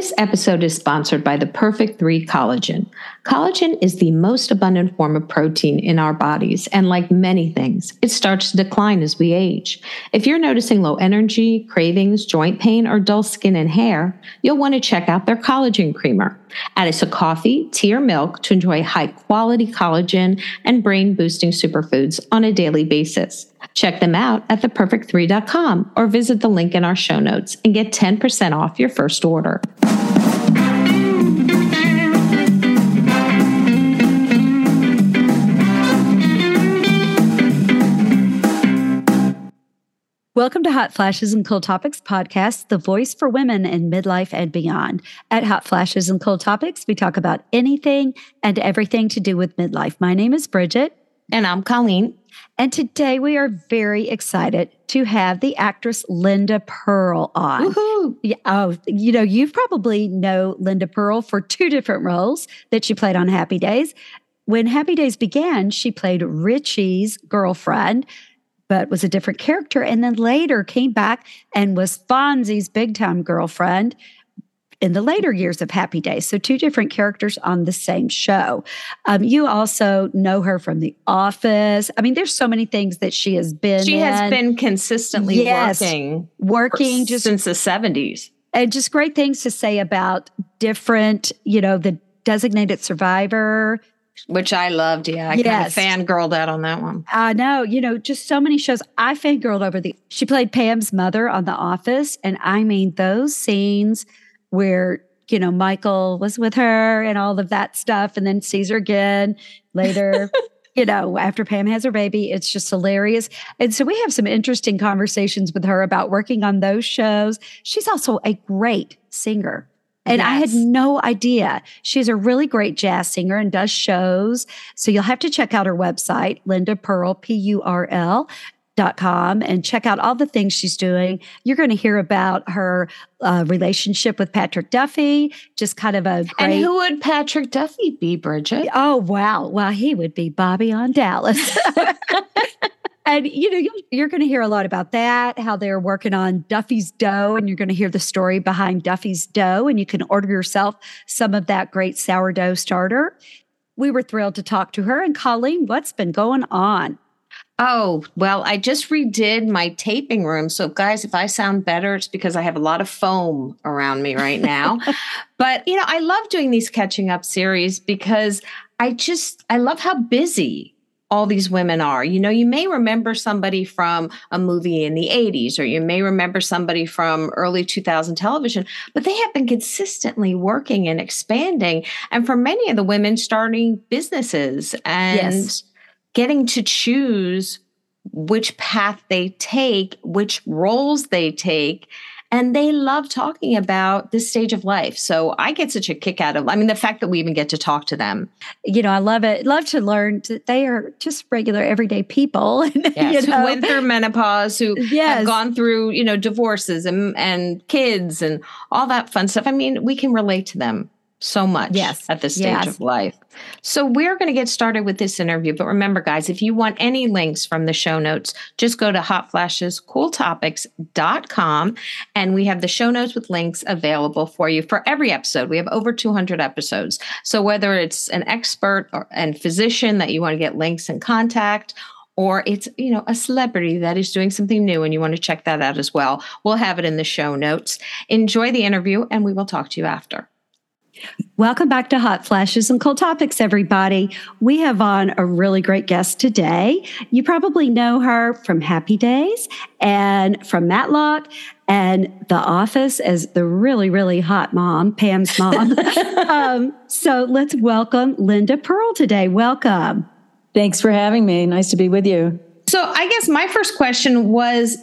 This episode is sponsored by the Perfect 3 Collagen. Collagen is the most abundant form of protein in our bodies, and like many things, it starts to decline as we age. If you're noticing low energy, cravings, joint pain, or dull skin and hair, you'll want to check out their collagen creamer. Add it to coffee, tea, or milk to enjoy high quality collagen and brain boosting superfoods on a daily basis. Check them out at theperfect3.com or visit the link in our show notes and get 10% off your first order. Welcome to Hot Flashes and Cool Topics podcast, the voice for women in midlife and beyond. At Hot Flashes and Cool Topics, we talk about anything and everything to do with midlife. My name is Bridget. And I'm Colleen. And today we are very excited to have the actress Linda Purl on. Woohoo! Oh, you know, you probably know Linda Purl for two different roles that she played on Happy Days. When Happy Days began, she played Richie's girlfriend, but was a different character. And then later came back and was Fonzie's big time girlfriend in the later years of Happy Days. So, two different characters on the same show. Um, you also know her from The Office. I mean, there's so many things that she has been. She in. has been consistently Yes. working, working for- just since the 70s. and just great things to say about different, you know, the designated survivor. Which I loved. Yeah, I Yes. kind of fangirled out on that one. I know, you know, just so many shows. I fangirled over the. She played Pam's mother on The Office, and I mean those scenes where you know Michael was with her and all of that stuff, and then sees her again later. you know, after Pam has her baby, it's just hilarious. And so we have some interesting conversations with her about working on those shows. She's also a great singer. And I had no idea. She's a really great jazz singer and does shows. So you'll have to check out her website, Linda Purl, P U R L. Dot com and check out all the things she's doing. You're going to hear about her uh, relationship with Patrick Duffy, just kind of a great. And who would Patrick Duffy be, Bridget? Oh wow! Well, he would be Bobby on Dallas. and you know, you're going to hear a lot about that. How they're working on Duffy's dough, and you're going to hear the story behind Duffy's dough. And you can order yourself some of that great sourdough starter. We were thrilled to talk to her. And Colleen, what's been going on? Oh, well, I just redid my taping room. So, guys, if I sound better, it's because I have a lot of foam around me right now. but, you know, I love doing these catching up series because I just, I love how busy all these women are. You know, you may remember somebody from a movie in the 80s, or you may remember somebody from early 2000 television, but they have been consistently working and expanding. And for many of the women, starting businesses and Yes. Getting to choose which path they take, which roles they take. And they love talking about this stage of life. So I get such a kick out of, I mean, the fact that we even get to talk to them. You know, I love it. Love to learn that they are just regular, everyday people. Yes, you who went through menopause, who Yes. have gone through, you know, divorces and, and kids and all that fun stuff. I mean, we can relate to them so much Yes. at this stage Yes. of life. So we're going to get started with this interview. But remember, guys, if you want any links from the show notes, just go to hotflashescooltopics.com and we have the show notes with links available for you for every episode. We have over 200 episodes. So whether it's an expert or, and physician that you want to get links and contact, or it's you know a celebrity that is doing something new and you want to check that out as well we'll have it in the show notes enjoy the interview and we will talk to you after Welcome back to Hot Flashes and Cool Topics, everybody. We have on a really great guest today. You probably know her from Happy Days and from Matlock and The Office as the really, really hot mom, Pam's mom. um, so let's welcome Linda Purl today. Welcome. Thanks for having me. Nice to be with you. so i guess my first question was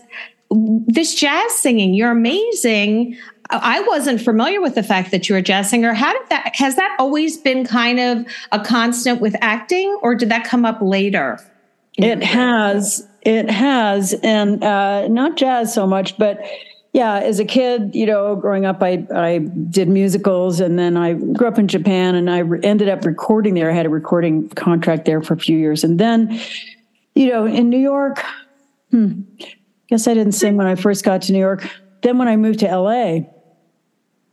this jazz singing you're amazing i wasn't familiar with the fact that you were a jazz singer how did that has that always been kind of a constant with acting or did that come up later It has, it has, and uh, not jazz so much, but yeah, as a kid, you know, growing up, I I did musicals, and then I grew up in Japan, and I re- ended up recording there. I had a recording contract there for a few years, and then, you know, in New York, hmm, guess I didn't sing when I first got to New York. Then when I moved to LA,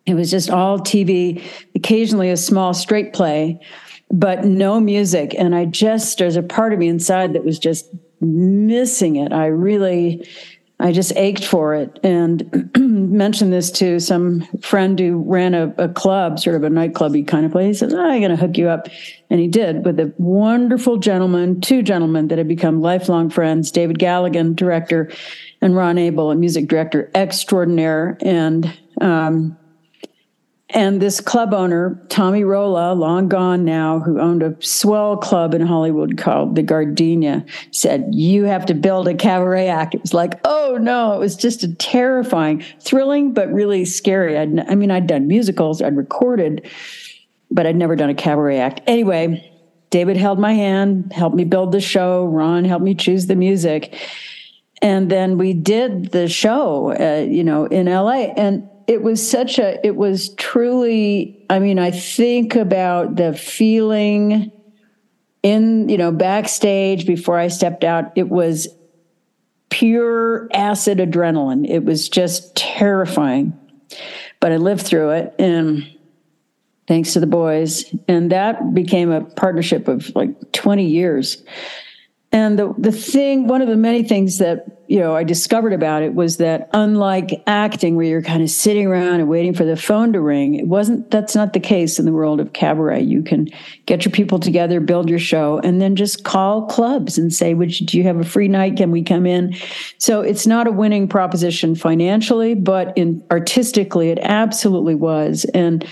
It was just all TV, occasionally a small straight play, but no music. And I just, there's a part of me inside that was just missing it. I really, I just ached for it. And mentioned this to some friend who ran a, a club, sort of a nightclubby kind of place. He said, oh, I'm going to hook you up. And he did with a wonderful gentleman, two gentlemen that had become lifelong friends, David Galligan, director, and Ron Abel, a music director extraordinaire. And, um, and this club owner, Tommy Rolla, long gone now, who owned a swell club in Hollywood called the Gardenia, said, You have to build a cabaret act. It was like, oh no, it was just a terrifying, thrilling, but really scary. I'd, I mean, I'd done musicals, I'd recorded, but I'd never done a cabaret act. Anyway, David held my hand, helped me build the show. Ron helped me choose the music. And then we did the show, uh, you know, in LA. And it was such a it was truly i mean i think about the feeling in you know backstage before i stepped out it was pure acid adrenaline. It was just terrifying. But i lived through it and thanks to the boys. And that became a partnership of like 20 years. And the, the thing, one of the many things that, you know, I discovered about it was that unlike acting where you're kind of sitting around and waiting for the phone to ring, it wasn't, that's not the case in the world of cabaret. You can get your people together, build your show, and then just call clubs and say, Would you, do you have a free night? Can we come in? So it's not a winning proposition financially, but in artistically, it absolutely was. And,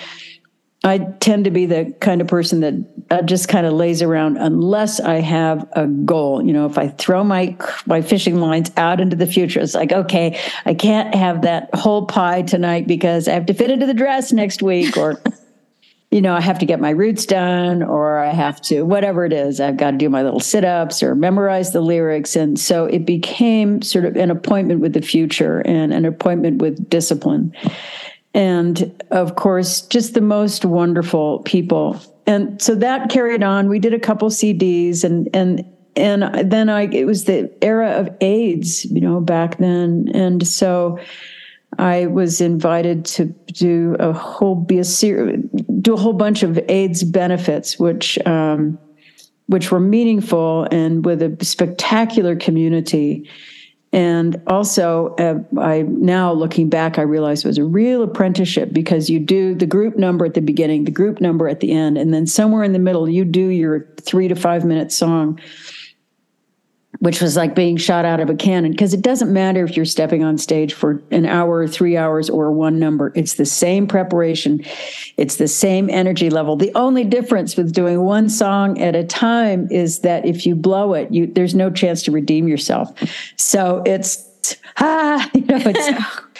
I tend to be the kind of person that uh, just kind of lays around unless I have a goal. You know, if I throw my my fishing lines out into the future, it's like, okay, I can't have that whole pie tonight because I have to fit into the dress next week, or you know, I have to get my roots done, or I have to whatever it is. I've got to do my little sit ups or memorize the lyrics, and so it became sort of an appointment with the future and an appointment with discipline and of course just the most wonderful people. And so that carried on. We did a couple cds and and and then i it was the era of aids you know back then. And so i was invited to do a whole be a ser- do a whole bunch of aids benefits which um, which were meaningful and with a spectacular community and also, uh, I now looking back, I realized it was a real apprenticeship because you do the group number at the beginning, the group number at the end, and then somewhere in the middle, you do your three to five minute song which was like being shot out of a cannon because it doesn't matter if you're stepping on stage for an hour, three hours, or one number. It's the same preparation, it's the same energy level. The only difference with doing one song at a time is that if you blow it, you there's no chance to redeem yourself. So it's ah, you know, it's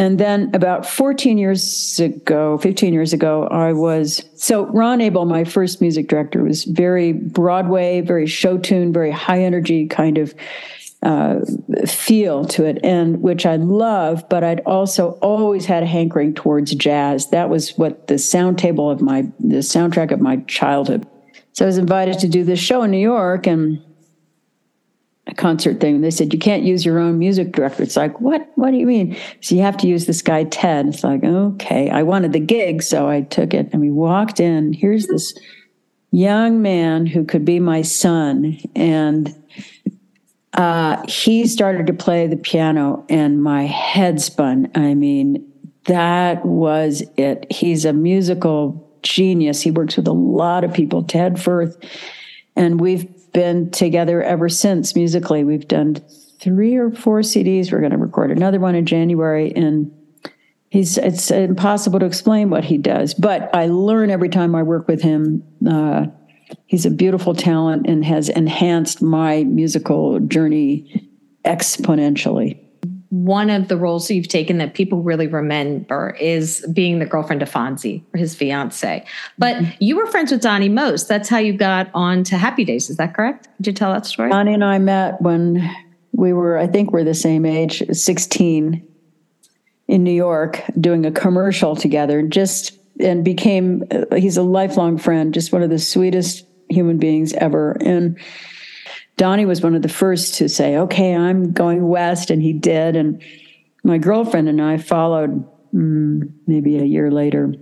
And then about 14 years ago, 15 years ago, I was so Ron Abel, my first music director, was very Broadway, very show tune, very high energy kind of uh, feel to it, and which I love. But I'd also always had a hankering towards jazz. That was what the sound table of my the soundtrack of my childhood. So I was invited to do this show in New York, and concert thing. They said you can't use your own music director. It's like what? What do you mean? So you have to use this guy Ted. It's like okay. I wanted the gig, so I took it, and we walked in. Here's this young man who could be my son, and uh, he started to play the piano, and my head spun. I mean, that was it. He's a musical genius. He works with a lot of people. Ted Firth, and we've been together ever since musically. We've done three or four CDs. We're going to record another one in January. And he's it's impossible to explain what he does, but I learn every time I work with him. Uh, he's a beautiful talent and has enhanced my musical journey exponentially one of the roles you've taken that people really remember is being the girlfriend of Fonzie or his fiance. But mm-hmm. you were friends with Donny Most. That's how you got on to Happy Days. Is that correct? Did you tell that story? Donnie and I met when we were, I think we're the same age, 16 in New York, doing a commercial together, just and became, uh, he's a lifelong friend, just one of the sweetest human beings ever. And Donny was one of the first to say, okay, I'm going west. And he did. And my girlfriend and I followed mm, maybe a year later.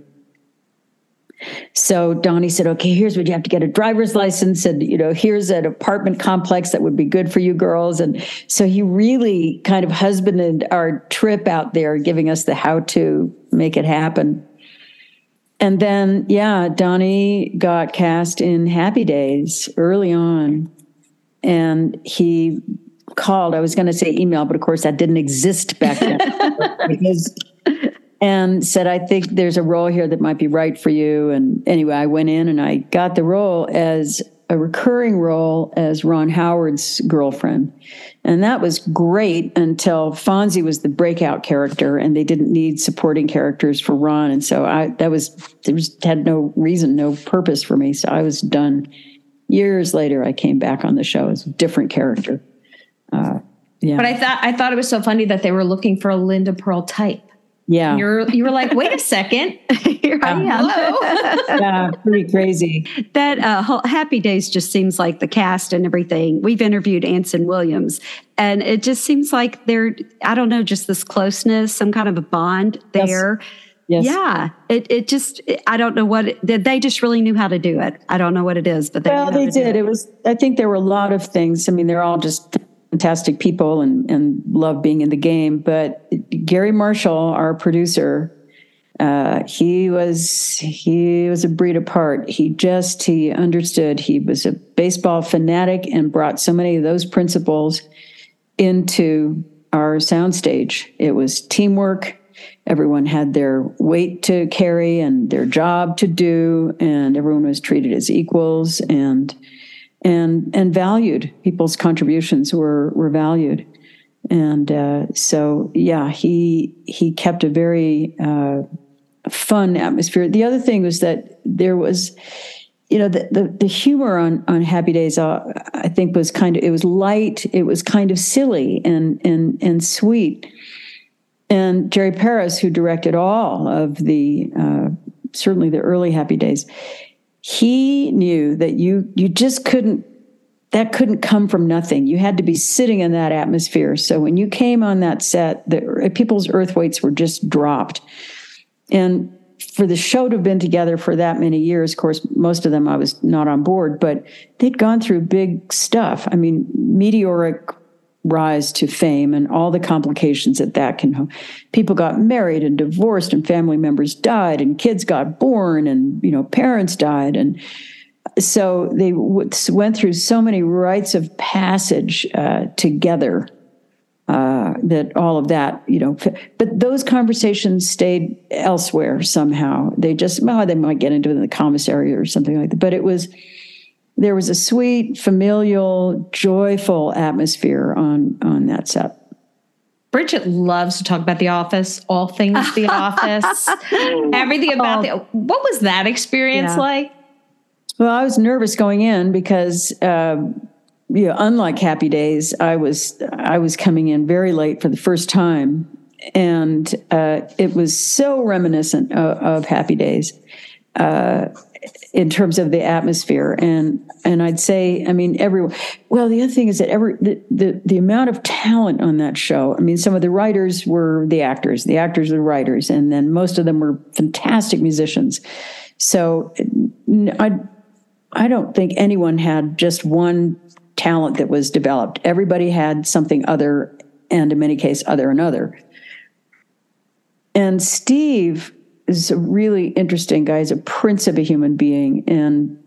So Donny said, okay, here's what you have to get a driver's license. And, you know, here's an apartment complex that would be good for you girls. And so he really kind of husbanded our trip out there, giving us the how to make it happen. And then, yeah, Donny got cast in Happy Days early on. And he called, I was going to say email, but of course that didn't exist back then because and said, I think there's a role here that might be right for you. And anyway, I went in and I got the role as a recurring role as Ron Howard's girlfriend. And that was great until Fonzie was the breakout character and they didn't need supporting characters for Ron. And so I, that was, there was, had no reason, no purpose for me. So I was done. Years later, I came back on the show as a different character. Uh, yeah. But I thought, I thought it was so funny that they were looking for a Linda Purl type. Yeah. You're you were like, wait a second. Here I am. yeah, pretty crazy. That uh, whole Happy Days just seems like the cast and everything. We've interviewed Anson Williams, and it just seems like they're I don't know, just this closeness, some kind of a bond there. Yes. Yes. Yeah, it it just I don't know what it, they just really knew how to do it. I don't know what it is, but they well they did. It. it was I think there were a lot of things. I mean, they're all just fantastic people and, and love being in the game. But Garry Marshall, our producer, uh, he was he was a breed apart. He just he understood. He was a baseball fanatic and brought so many of those principles into our soundstage. It was teamwork. Everyone had their weight to carry and their job to do, and everyone was treated as equals. And and and valued. People's contributions were were valued, and uh, so yeah, he he kept a very uh, fun atmosphere. The other thing was that there was. You know the, the, the humor on on Happy Days, uh, I think, was kind of it was light, it was kind of silly and and and sweet. And Jerry Paris, who directed all of the uh, certainly the early Happy Days, he knew that you you just couldn't that couldn't come from nothing. You had to be sitting in that atmosphere. So when you came on that set, the people's earth weights were just dropped. And for the show to have been together for that many years, of course, most of them I was not on board, but they'd gone through big stuff. I mean, meteoric rise to fame and all the complications that that can people got married and divorced and family members died and kids got born and you know parents died and so they w- went through so many rites of passage uh, together uh, that all of that, you know, but those conversations stayed elsewhere somehow. They just, well, they might get into the commissary or something like that. But it was, there was a sweet, familial, joyful atmosphere on on that set. Bridget loves to talk about The Office, all things The Office, everything about oh. the. What was that experience yeah. like? Well, I was nervous going in because, uh, you know, unlike Happy Days, I was I was coming in very late for the first time, and uh, it was so reminiscent of, of Happy Days. Uh, in terms of the atmosphere. And and I'd say I mean everyone well the other thing is that every the, the the amount of talent on that show I mean some of the writers were the actors the actors were writers and then most of them were fantastic musicians. So I I don't think anyone had just one talent that was developed. Everybody had something other and in many cases other and other. And Steve is a really interesting guy. He's a prince of a human being, and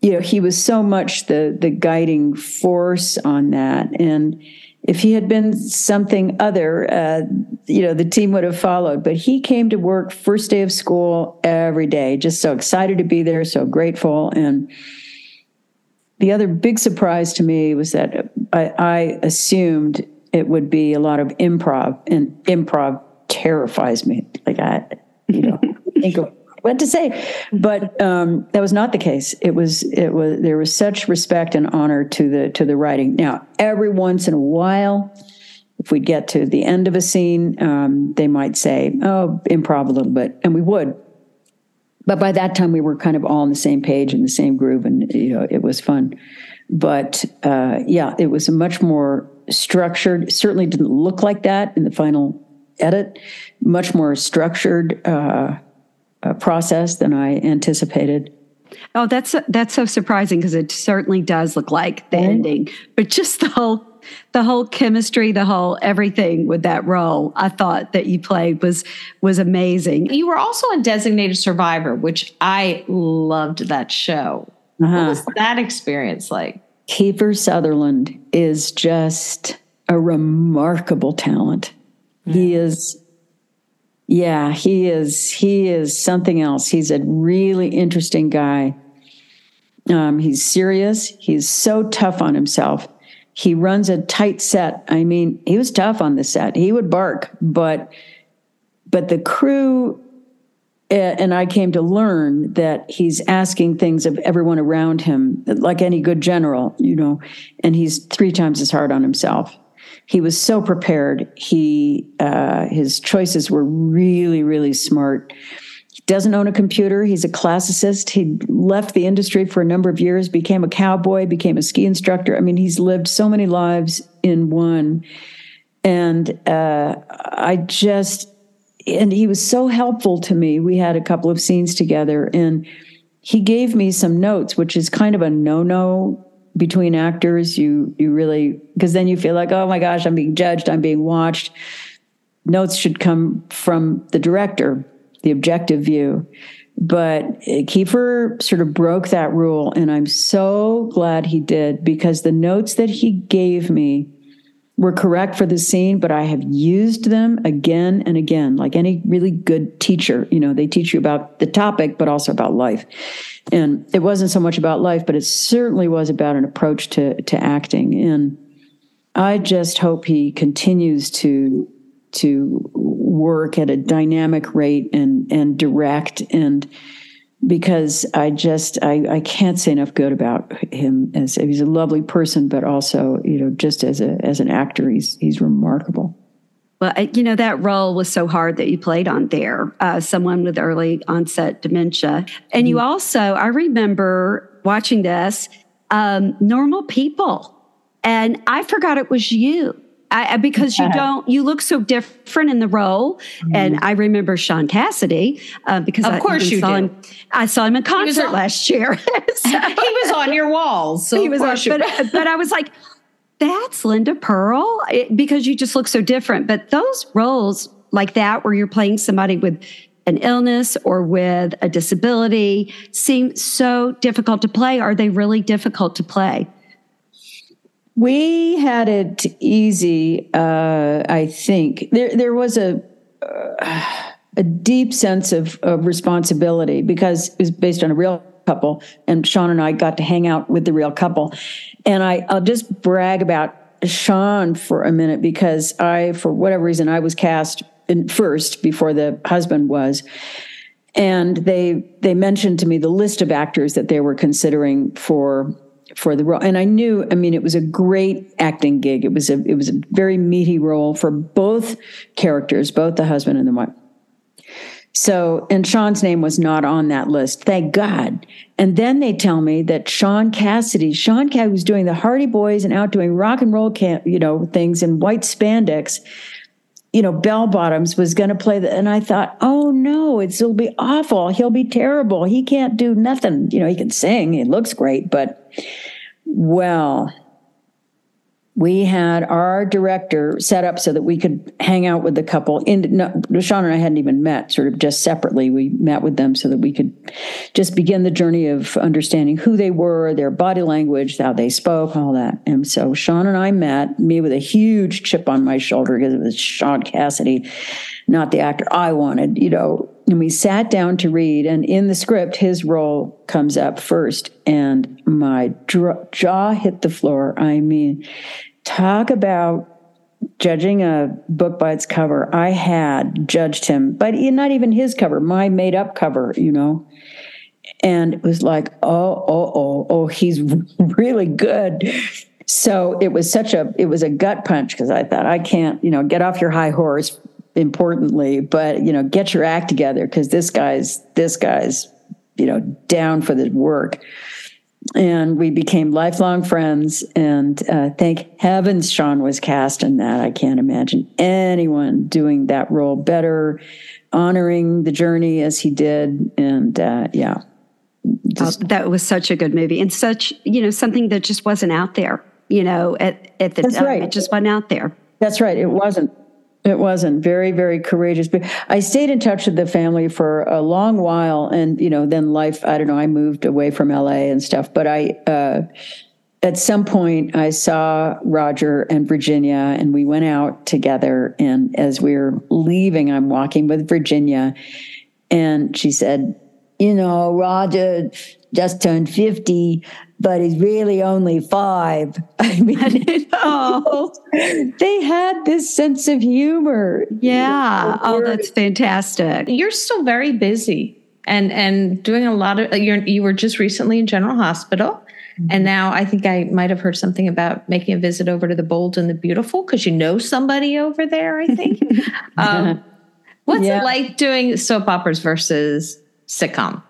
you know he was so much the the guiding force on that. And if he had been something other, uh, you know, the team would have followed. But he came to work first day of school every day, just so excited to be there, so grateful. And the other big surprise to me was that I, I assumed it would be a lot of improv, and improv terrifies me. Like I you know, think of what to say. But um, that was not the case. It was it was there was such respect and honor to the to the writing. Now, every once in a while, if we'd get to the end of a scene, um, they might say, "Oh, improv a little bit," and we would. But by that time, we were kind of all on the same page in the same groove, and you know, it was fun. But uh, yeah, it was a much more structured. Certainly didn't look like that in the final edit, much more structured uh, uh, process than I anticipated. Oh, that's that's so surprising because it certainly does look like the mm-hmm. ending, but just the whole the whole chemistry, the whole everything with that role, I thought that you played was was amazing. You were also a designated survivor, which I loved that show. Uh-huh. What was that experience like? Kiefer Sutherland is just a remarkable talent. Mm. He is yeah, he is he is something else. He's a really interesting guy. Um, he's serious. He's so tough on himself. He runs a tight set. I mean, he was tough on the set. He would bark, but but the crew and I came to learn that he's asking things of everyone around him, like any good general, you know, and he's three times as hard on himself. He was so prepared. He uh, his choices were really, really smart. He doesn't own a computer. He's a classicist. He left the industry for a number of years, became a cowboy, became a ski instructor. I mean, he's lived so many lives in one. And uh, I just and he was so helpful to me. We had a couple of scenes together and he gave me some notes, which is kind of a no-no between actors. You you really because then you feel like, oh my gosh, I'm being judged, I'm being watched. Notes should come from the director, the objective view. But Kiefer sort of broke that rule, and I'm so glad he did because the notes that he gave me were correct for the scene, but I have used them again and again, like any really good teacher. You know, they teach you about the topic, but also about life. And it wasn't so much about life, but it certainly was about an approach to to acting. And I just hope he continues to to work at a dynamic rate and and direct and because I just I, I can't say enough good about him as he's a lovely person, but also you know just as a as an actor, he's he's remarkable. Well, you know that role was so hard that you played on there, uh, someone with early onset dementia, and you mm-hmm. also I remember watching this um, normal people, and I forgot it was you I, because you don't you look so different in the role. Mm-hmm. and i remember Shaun cassidy uh, because of I, course you saw do. him i saw him in concert on, last year. So, he was on your walls so he was on, but, but i was like that's linda Purl? It, because you just look so different. But those roles like that where you're playing somebody with an illness or with a disability seem so difficult to play. Are they really difficult to play we had it easy, uh, I think. There, there was a uh, a deep sense of, of responsibility because it was based on a real couple, and Shaun and I got to hang out with the real couple. And I, I'll just brag about Shaun for a minute because I, for whatever reason, I was cast first before the husband was and they they mentioned to me the list of actors that they were considering for for the role. And I knew, I mean, it was a great acting gig. It was a it was a very meaty role for both characters, both the husband and the wife. So, and Shaun's name was not on that list, thank God. And then they tell me that Shaun Cassidy, Shaun Cassidy was doing the Hardy Boys and out doing rock and roll camp, you know, things in white spandex, you know, bell bottoms was going to play the, and I thought, oh no, it's, it'll be awful. He'll be terrible. He can't do nothing. You know, he can sing. He looks great, but well, we had our director set up so that we could hang out with the couple. In no, and I hadn't even met, sort of just separately. We met with them so that we could just begin the journey of understanding who they were, their body language, how they spoke, all that. And so Shaun and I met, me with a huge chip on my shoulder because it was Shaun Cassidy, not the actor I wanted, you know. And we sat down to read, and in the script, his role comes up first, and my jaw hit the floor. I mean, talk about judging a book by its cover. I had judged him, but not even his cover, my made up cover, you know. And it was like, oh, oh, oh, oh, he's really good. So it was such a, it was a gut punch because I thought, I can't, you know, get off your high horse importantly, but, you know, get your act together because this guy's, this guy's, you know, down for the work. and we became lifelong friends. And uh, thank heavens Shaun was cast in that. I can't imagine anyone doing that role better, honoring the journey as he did. And uh, yeah. Just, oh, that was such a good movie and such, you know, something that just wasn't out there, you know, at, at the time. Right. It just wasn't out there. That's right. It wasn't. It wasn't very, very courageous. But I stayed in touch with the family for a long while, and you know, then life. I don't know. I moved away from LA and stuff, but I. Uh, at some point, I saw Roger and Virginia, and we went out together. And as we were leaving, I'm walking with Virginia, and she said, "You know, Roger just turned 50 but he's really only five. I mean, oh, they had this sense of humor. Yeah. Oh, that's fantastic. You're still very busy and and doing a lot of. you you were just recently in General Hospital. Mm-hmm. And now I think I might have heard something about making a visit over to the Bold and the Beautiful because you know somebody over there, I think. um, what's yeah. it like doing soap operas versus sitcom?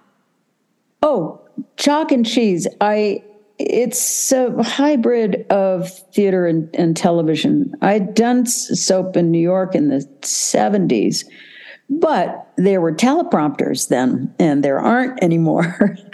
Oh, chalk and cheese. I it's a hybrid of theater and, and television. I'd done soap in New York in the 70s, but there were teleprompters then, and there aren't anymore.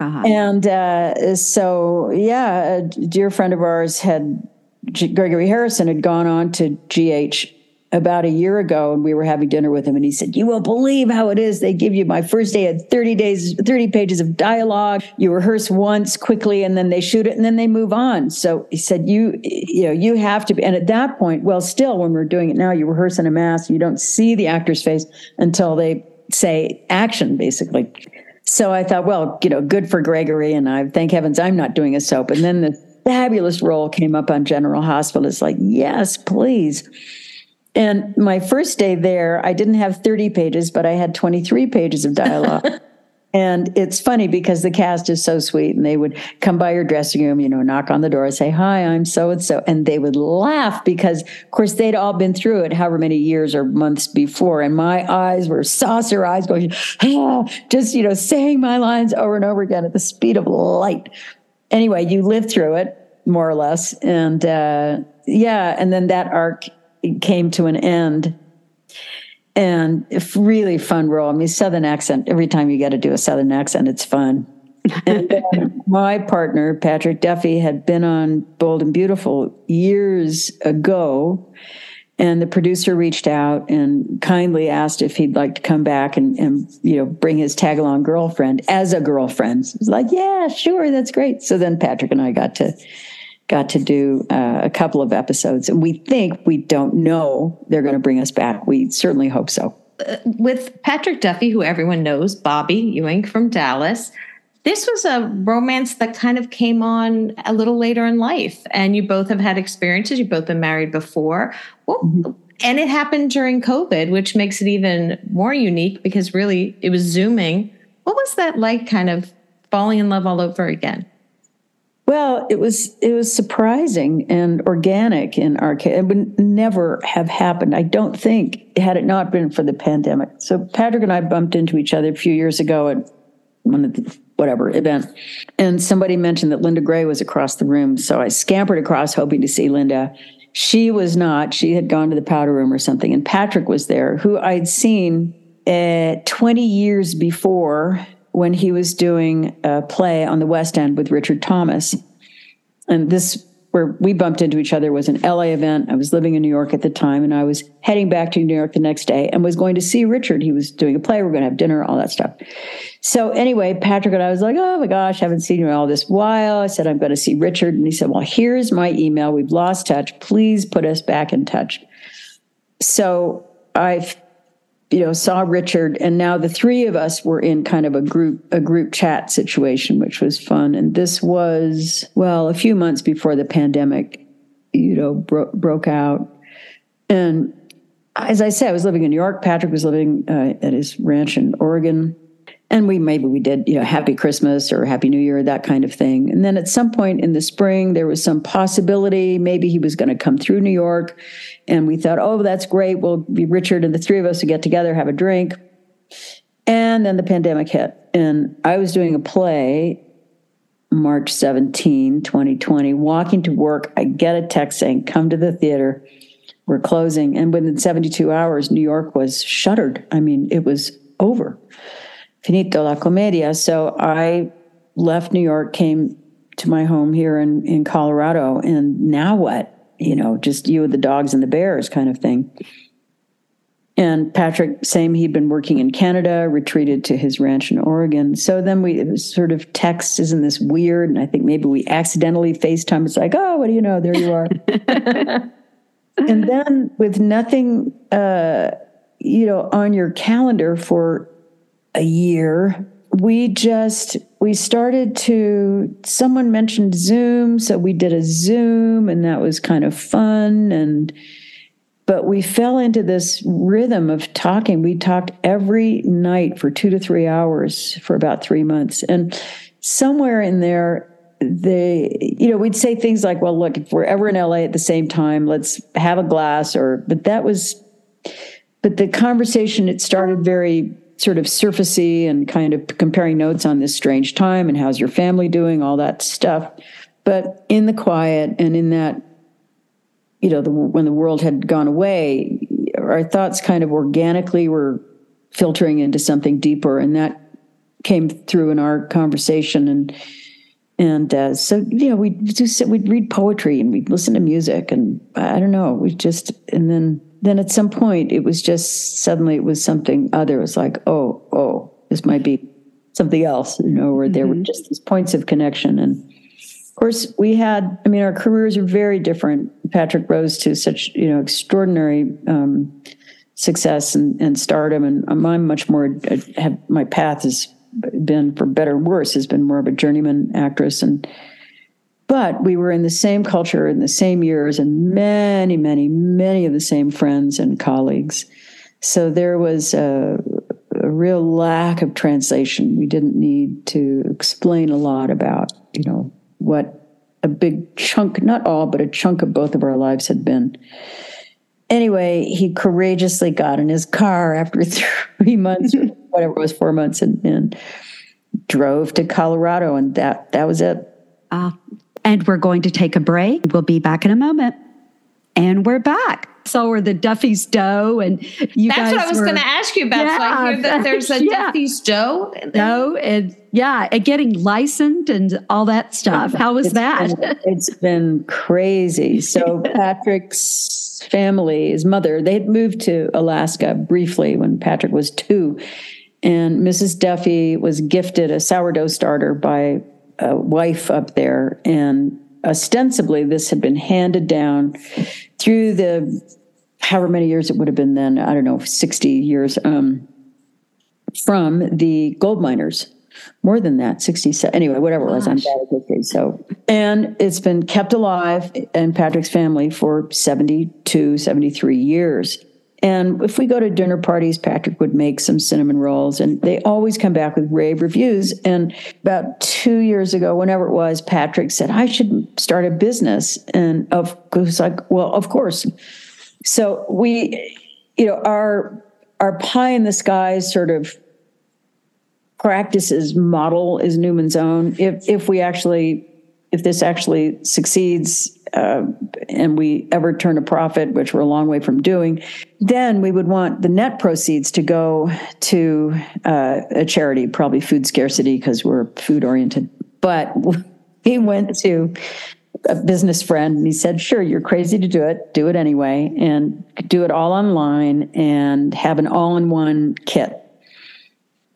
Uh-huh. And uh, so, yeah, a dear friend of ours had Gregory Harrison had gone on to GH about a year ago and we were having dinner with him and he said you won't believe how it is they give you my first day had 30 days 30 pages of dialogue. You rehearse once quickly and then they shoot it and then they move on. So he said you you know you have to be and at that point well still when we're doing it now you rehearse in a mass you don't see the actor's face until they say action basically. So i thought well you know good for gregory and i thank heavens i'm not doing a soap. And then the fabulous role came up on general hospital. It's like yes please and my first day there, I didn't have 30 pages, but I had 23 pages of dialogue. and it's funny because the cast is so sweet and they would come by your dressing room, you know, knock on the door say, Hi, I'm so and so. And they would laugh because, of course, they'd all been through it however many years or months before. And my eyes were saucer eyes going, ah, just, you know, saying my lines over and over again at the speed of light. Anyway, you live through it more or less. And, uh, yeah. And then that arc came to an end. And it's really fun role. I mean, Southern accent. Every time you get to do a Southern accent, it's fun. and my partner, Patrick Duffy, had been on Bold and Beautiful years ago. And the producer reached out and kindly asked if he'd like to come back and, and you know, bring his tag along girlfriend as a girlfriend. It was like, yeah, sure, that's great. So then Patrick and I got to got to do uh, a couple of episodes. And we think, we don't know, they're going to bring us back. We certainly hope so. Uh, with Patrick Duffy, who everyone knows, Bobby Ewing from Dallas, this was a romance that kind of came on a little later in life. And you both have had experiences. You've both been married before. Well, mm-hmm. And it happened during COVID, which makes it even more unique because really it was Zooming. What was that like, kind of falling in love all over again? Well, it was it was surprising and organic in our case. It would never have happened. I don't think had it not been for the pandemic. So Patrick and I bumped into each other a few years ago at one of the whatever event, and somebody mentioned that Linda Gray was across the room. So I scampered across hoping to see Linda. She was not. She had gone to the powder room or something, and Patrick was there, who I'd seen uh, 20 years before when he was doing a play on the West End with Richard Thomas. And this, where we bumped into each other, was an LA event. I was living in New York at the time, and I was heading back to New York the next day and was going to see Richard. He was doing a play. We are going to have dinner, all that stuff. So, anyway, Patrick and I was like, oh my gosh, I haven't seen you in all this while. I said, I'm going to see Richard. And he said, well, here's my email. We've lost touch. Please put us back in touch. So, I you know saw richard and now the three of us were in kind of a group a group chat situation which was fun. And this was well a few months before the pandemic you know bro- broke out. And as i said i was living in new york. Patrick was living uh, at his ranch in oregon and we maybe we did you know happy christmas or happy new year that kind of thing and then at some point in the spring there was some possibility maybe he was going to come through new york and we thought oh that's great we'll be richard and the three of us to get together have a drink and then the pandemic hit and i was doing a play March 17, 2020, walking to work. I get a text saying, Come to the theater. We're closing. And within 72 hours, New York was shuttered. I mean, it was over. Finito la comedia. So I left New York, came to my home here in, in Colorado. And now what? You know, just you with the dogs and the bears kind of thing. And Patrick, same, he'd been working in Canada, retreated to his ranch in Oregon. So then we, it was sort of text, isn't this weird? And I think maybe we accidentally FaceTime. It's like, oh, what do you know? There you are. and then with nothing, uh, you know, on your calendar for a year, we just we started to someone mentioned zoom so we did a zoom and that was kind of fun and but we fell into this rhythm of talking. We talked every night for 2 to 3 hours for about 3 months. And somewhere in there they you know we'd say things like well look if we're ever in LA at the same time let's have a glass or but that was but the conversation it started very sort of surfacey and kind of comparing notes on this strange time and how's your family doing, all that stuff. But in the quiet and in that, you know, the, when the world had gone away, our thoughts kind of organically were filtering into something deeper, and that came through in our conversation. And and uh, so, you know, we'd just we'd read poetry and we'd listen to music, and I don't know, we just and then then at some point it was just suddenly it was something other. It was like, oh, oh, this might be something else, you know, where mm-hmm. there were mm-hmm. just these points of connection. And of course, we had, I mean, our careers are very different. Patrick rose to such, you know, extraordinary um, success and, and stardom. And I'm much more, have, my path has been, for better or worse, has been more of a journeyman actress. And but we were in the same culture in the same years and many, many, many of the same friends and colleagues. So there was a, a real lack of translation. We didn't need to explain a lot about, you know, what a big chunk, not all, but a chunk of both of our lives had been. Anyway, he courageously got in his car after three months, whatever it was, four months, and, and drove to Colorado, and that that was it. Uh, and we're going to take a break. We'll be back in a moment. And we're back. So we're the Duffy's Dough, and you That's guys what I was going to ask you about. Yeah, so I hear that there's a yeah. Duffy's Dough. No, and yeah, and getting licensed and all that stuff. How was it's that? Been, it's been crazy. So Patrick's family, his mother, they had moved to Alaska briefly when Patrick was two, and Mrs. Duffy was gifted a sourdough starter by a wife up there, and ostensibly this had been handed down through the however many years it would have been then. I don't know, sixty years um, from the gold miners. More than that, 67. Anyway, whatever it was, I'm bad. So, and it's been kept alive in Patrick's family for 72, 73 years. And if we go to dinner parties, Patrick would make some cinnamon rolls, and they always come back with rave reviews. And about two years ago, whenever it was, Patrick said, I should start a business. And of course, like, well, of course. So we, you know, our our pie in the sky sort of practices model is Newman's own. If if we actually if this actually succeeds uh, and we ever turn a profit, which we're a long way from doing, then we would want the net proceeds to go to uh, a charity, probably food scarcity because we're food oriented. But he went to a business friend and he said, Sure, you're crazy to do it. Do it anyway and do it all online and have an all in one kit.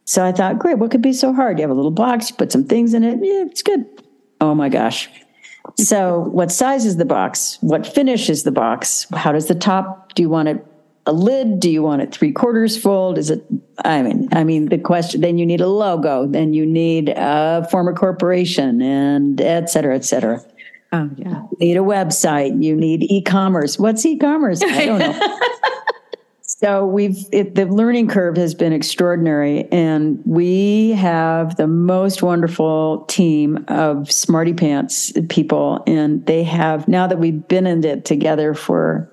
So I thought, Great, what could be so hard? You have a little box, you put some things in it. Yeah, it's good. Oh my gosh. So, what size is the box? What finish is the box? How does the top? Do you want it a lid? Do you want it three quarters full? Is it? I mean, I mean, the question. Then you need a logo. Then you need a form of corporation, and et cetera, et cetera. Oh yeah. You need a website. You need e-commerce. What's e-commerce? I don't know. So we've it, the learning curve has been extraordinary, and we have the most wonderful team of smarty pants people, and they have now that we've been in it together for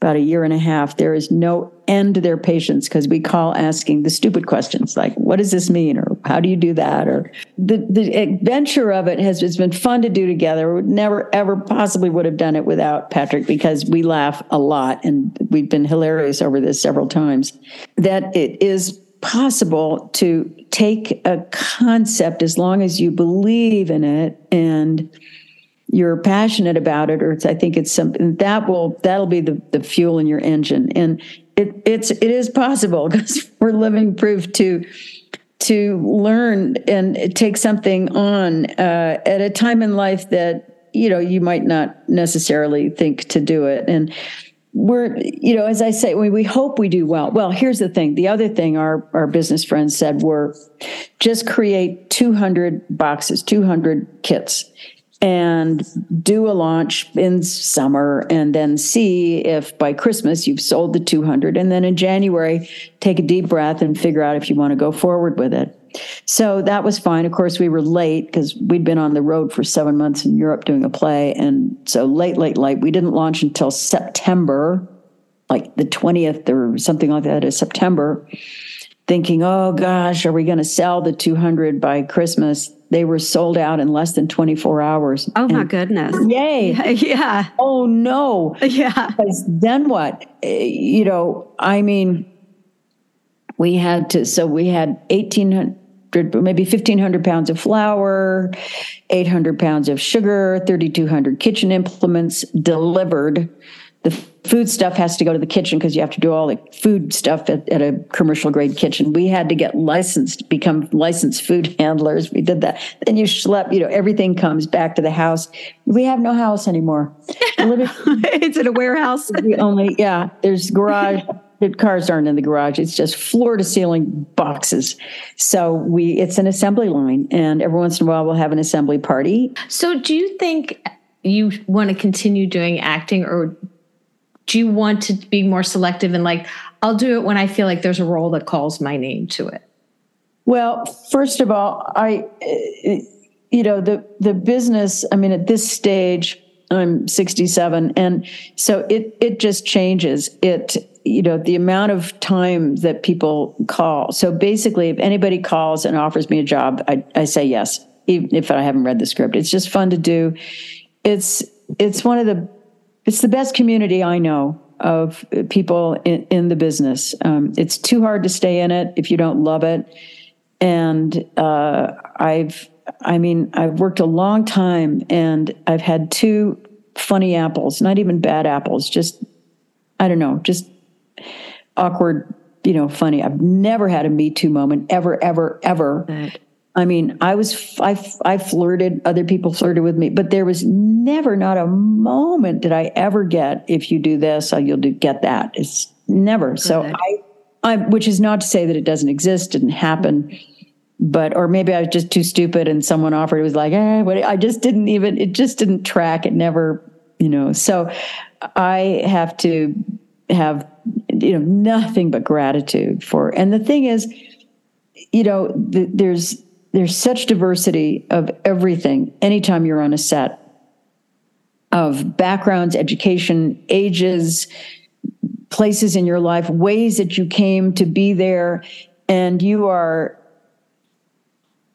about a year and a half. There is no end to their patience because we call asking the stupid questions like, "What does this mean?" or how do you do that? Or the, the adventure of it has it's been fun to do together. We never ever possibly would have done it without Patrick because we laugh a lot and we've been hilarious over this several times. That it is possible to take a concept as long as you believe in it and you're passionate about it or I think it's something that will that'll be the, the fuel in your engine and it, it's it is possible because we're living proof to to learn and take something on uh, at a time in life that you know you might not necessarily think to do it. And we're you know as i say we, we hope we do well. Well here's the thing. The other thing our our business friends said were just create 200 boxes 200 kits and do a launch in summer and then see if by Christmas you've sold the 200. And then in January, take a deep breath and figure out if you want to go forward with it. So that was fine. Of course, we were late because we'd been on the road for seven months in Europe doing a play. And so late, late, late. We didn't launch until September, like the 20th or something like that of September, thinking, oh gosh, are we going to sell the 200 by Christmas? They were sold out in less than 24 hours. Oh my goodness. Yay. Yeah. Oh no. Yeah. Because then what? Eh, you know, I mean, we had to, so we had 1,800, maybe 1,500 pounds of flour, 800 pounds of sugar, 3,200 kitchen implements delivered. The food stuff has to go to the kitchen because you have to do all the food stuff at, at, a commercial grade kitchen. We had to get licensed, become licensed food handlers. We did that. Then you schlep, you know, everything comes back to the house. We have no house anymore. it's in a warehouse. We only, yeah, there's garage. the cars aren't in the garage. It's just floor to ceiling boxes. So we, it's an assembly line, and every once in a while we'll have an assembly party. So do you think you want to continue doing acting, or do you want to be more selective and like i'll do it when i feel like there's a role that calls my name to it? Well first of all i you know the the business i mean at this stage i'm 67 and so it it just changes. It you know the amount of time that people call. So basically if anybody calls and offers me a job i, I say yes even if i haven't read the script. It's just fun to do. It's it's one of the it's the best community I know of people in, in the business. Um, it's too hard to stay in it if you don't love it. And uh, I've, I mean, I've worked a long time and I've had two funny apples, not even bad apples, just, I don't know, just awkward, you know, funny. I've never had a Me Too moment ever, ever, ever. I mean, I was, I, I flirted, other people flirted with me, but there was never, not a moment did I ever get, if you do this, uh, you'll do, get that. It's never. So I, I, which is not to say that it doesn't exist, didn't happen, but, or maybe I was just too stupid and someone offered, it was like, eh, but I just didn't even, it just didn't track. It never, you know, so I have to have, you know, nothing but gratitude for, and the thing is, you know, the, there's, there's such diversity of everything anytime you're on a set of backgrounds, education, ages, places in your life, ways that you came to be there, and you are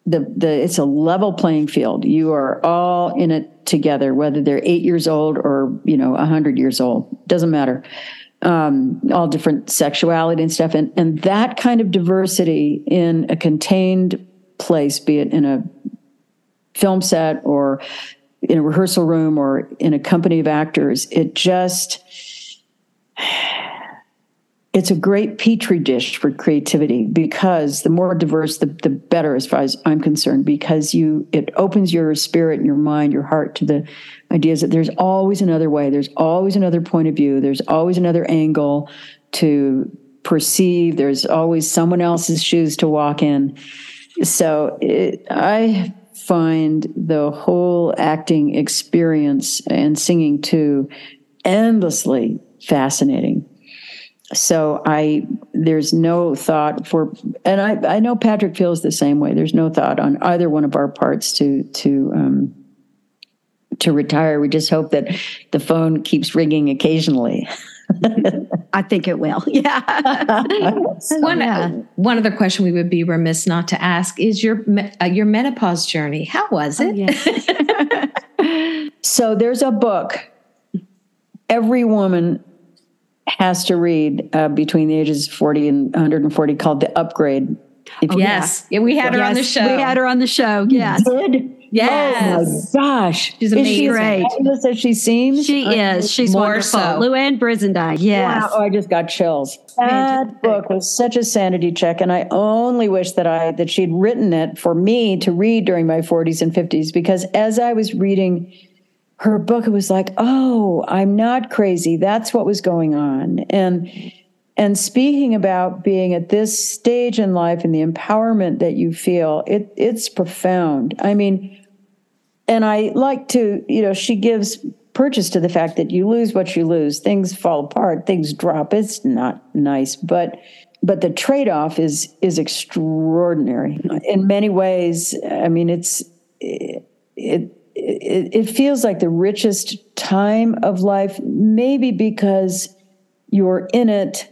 the the it's a level playing field. You are all in it together, whether they're eight years old or you know a hundred years old, doesn't matter. Um, all different sexuality and stuff, and and that kind of diversity in a contained place, be it in a film set or in a rehearsal room or in a company of actors, it just it's a great petri dish for creativity because the more diverse the, the better as far as i'm concerned because you it opens your spirit and your mind your heart to the ideas that there's always another way. There's always another point of view. There's always another angle to perceive. There's always someone else's shoes to walk in so it, I find the whole acting experience and singing too endlessly fascinating. So I there's no thought for and I, I know Patrick feels the same way. There's no thought on either one of our parts to to um, to retire. We just hope that the phone keeps ringing occasionally. I think it will. Yeah. one, yeah. one other question we would be remiss not to ask is your uh, your menopause journey. How was it? Oh, yeah. so there's a book every woman has to read uh, between the ages of 40 and 140 called The Upgrade. Oh, yes. Yeah, we had her yes, on the show. We had her on the show. Yes. Yes. Oh my gosh. She's amazing. Is she great. as she seems? She is. She's More wonderful. So. Louann Brizendine. Yes. Wow. Oh, I just got chills. That book was such a sanity check. And I only wish that I that she'd written it for me to read during my 40s and 50s because as I was reading her book, it was like, oh, I'm not crazy. That's what was going on. And and speaking about being at this stage in life and the empowerment that you feel, it it's profound. I mean, and I like to, you know, she gives purchase to the fact that you lose what you lose. Things fall apart, things drop. It's not nice, but but the trade-off is is extraordinary in many ways. I mean, it's it, it it, it feels like the richest time of life, maybe because you're in it,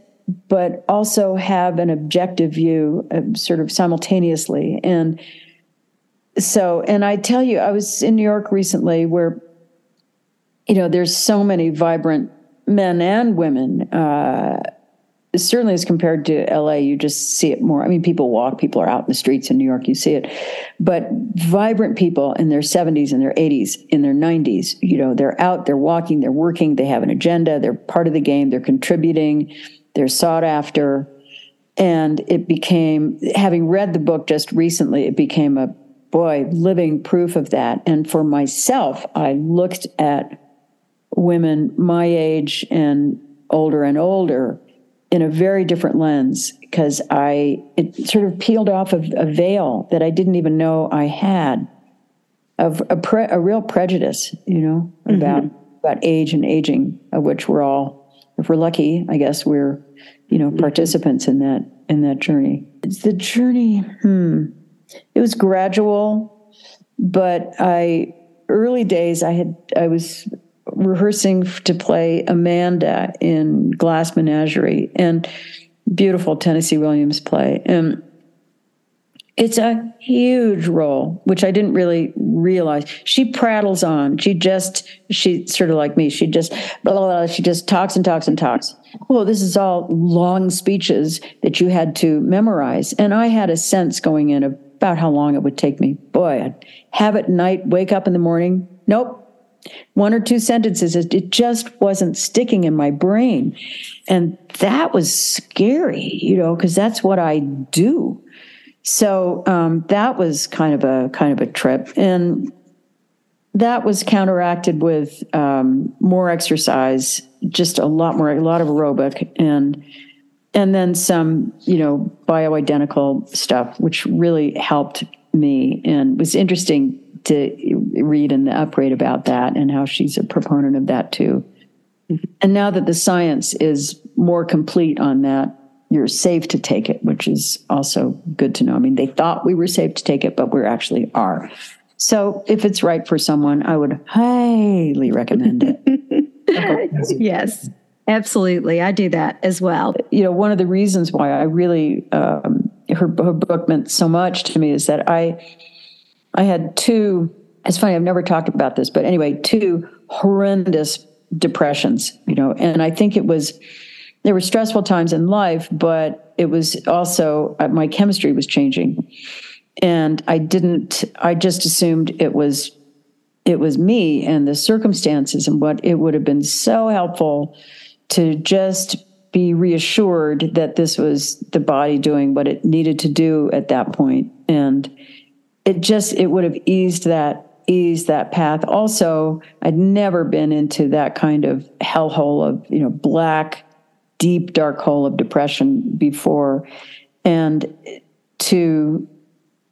but also have an objective view uh, sort of simultaneously. And so, and I tell you, I was in New York recently where, you know, there's so many vibrant men and women. Uh, certainly as compared to LA, you just see it more. I mean, people walk, people are out in the streets in New York, you see it. But vibrant people in their 70s and their 80s, in their 90s, you know, they're out, they're walking, they're working, they have an agenda, they're part of the game, they're contributing, they're sought after. And it became, having read the book just recently, it became a boy, living proof of that. And for myself, I looked at women my age and older and older in a very different lens because I it sort of peeled off of a veil that I didn't even know I had of a, pre, a real prejudice, you know, mm-hmm. about about age and aging, of which we're all, if we're lucky, I guess we're, you know, participants in that in that journey. The journey. Hmm. It was gradual, but I early days I had I was rehearsing to play Amanda in Glass Menagerie and beautiful Tennessee Williams play. And it's a huge role, which I didn't really realize. She prattles on. She just, she's sort of like me. She just, blah, blah, blah, she just talks and talks and talks. Well, this is all long speeches that you had to memorize. And I had a sense going in about how long it would take me. Boy, I'd have it night, wake up in the morning. Nope, one or two sentences. It just wasn't sticking in my brain. And that was scary, you know, because that's what I do. So um, that was kind of a kind of a trip. And that was counteracted with um, more exercise, just a lot more, a lot of aerobic and and then some, you know, bioidentical stuff, which really helped me and was interesting to read in the upgrade about that and how she's a proponent of that too. Mm-hmm. And now that the science is more complete on that, you're safe to take it, which is also good to know. I mean, they thought we were safe to take it, but we actually are. So if it's right for someone, I would highly recommend it. yes, absolutely. I do that as well. You know, one of the reasons why I really, um, her, her book meant so much to me is that I, I had two, it's funny, I've never talked about this, but anyway, two horrendous depressions, you know, and I think it was, there were stressful times in life, but it was also, uh, my chemistry was changing. And I didn't, I just assumed it was, it was me and the circumstances and what it would have been so helpful to just be reassured that this was the body doing what it needed to do at that point and it just it would have eased that eased that path. Also, I'd never been into that kind of hellhole of you know black, deep dark hole of depression before, and to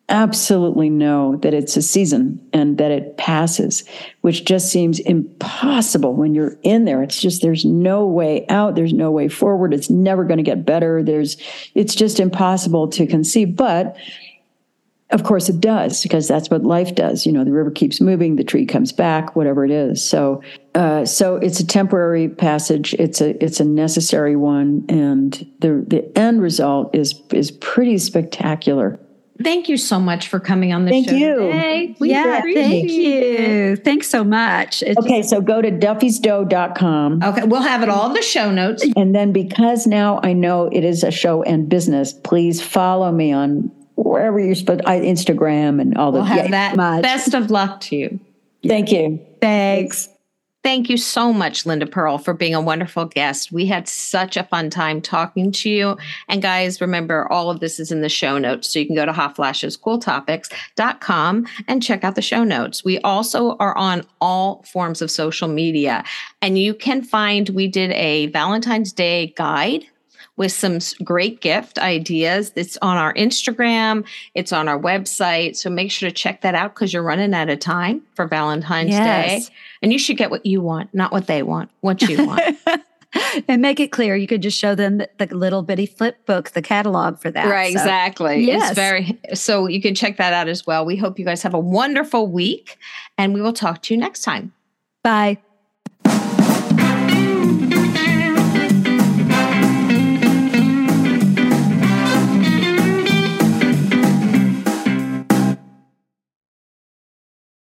absolutely know that it's a season and that it passes, which just seems impossible when you're in there. It's just there's no way out, there's no way forward. It's never going to get better. There's it's just impossible to conceive. But of course, it does because that's what life does. You know, the river keeps moving, the tree comes back, whatever it is. So uh, so it's a temporary passage. It's a it's a necessary one, and the the end result is is pretty spectacular. Thank you so much for coming on the show. Thank show you. today. We yeah, appreciate thank you. Thanks so much. It's Okay, so go to duffysdough.com. Okay, we'll have it all in the show notes. And then because now I know it is a show and business, please follow me on wherever you're supposed I Instagram and all the We'll have yeah, that. much. Best of luck to you. Thank you. Thanks. Thank you so much, Linda Purl, for being a wonderful guest. We had such a fun time talking to you. And guys, remember, all of this is in the show notes. So you can go to hotflashescooltopics.com and check out the show notes. We also are on all forms of social media. And you can find, we did a Valentine's Day guide with some great gift ideas. It's on our Instagram, it's on our website. So make sure to check that out because you're running out of time for Valentine's Day. And you should get what you want, not what they want, what you want. and make it clear you could just show them the, the little bitty flip book, the catalog for that. right, So, exactly. yes. It's very so you can check that out as well. We hope you guys have a wonderful week and we will talk to you next time. Bye.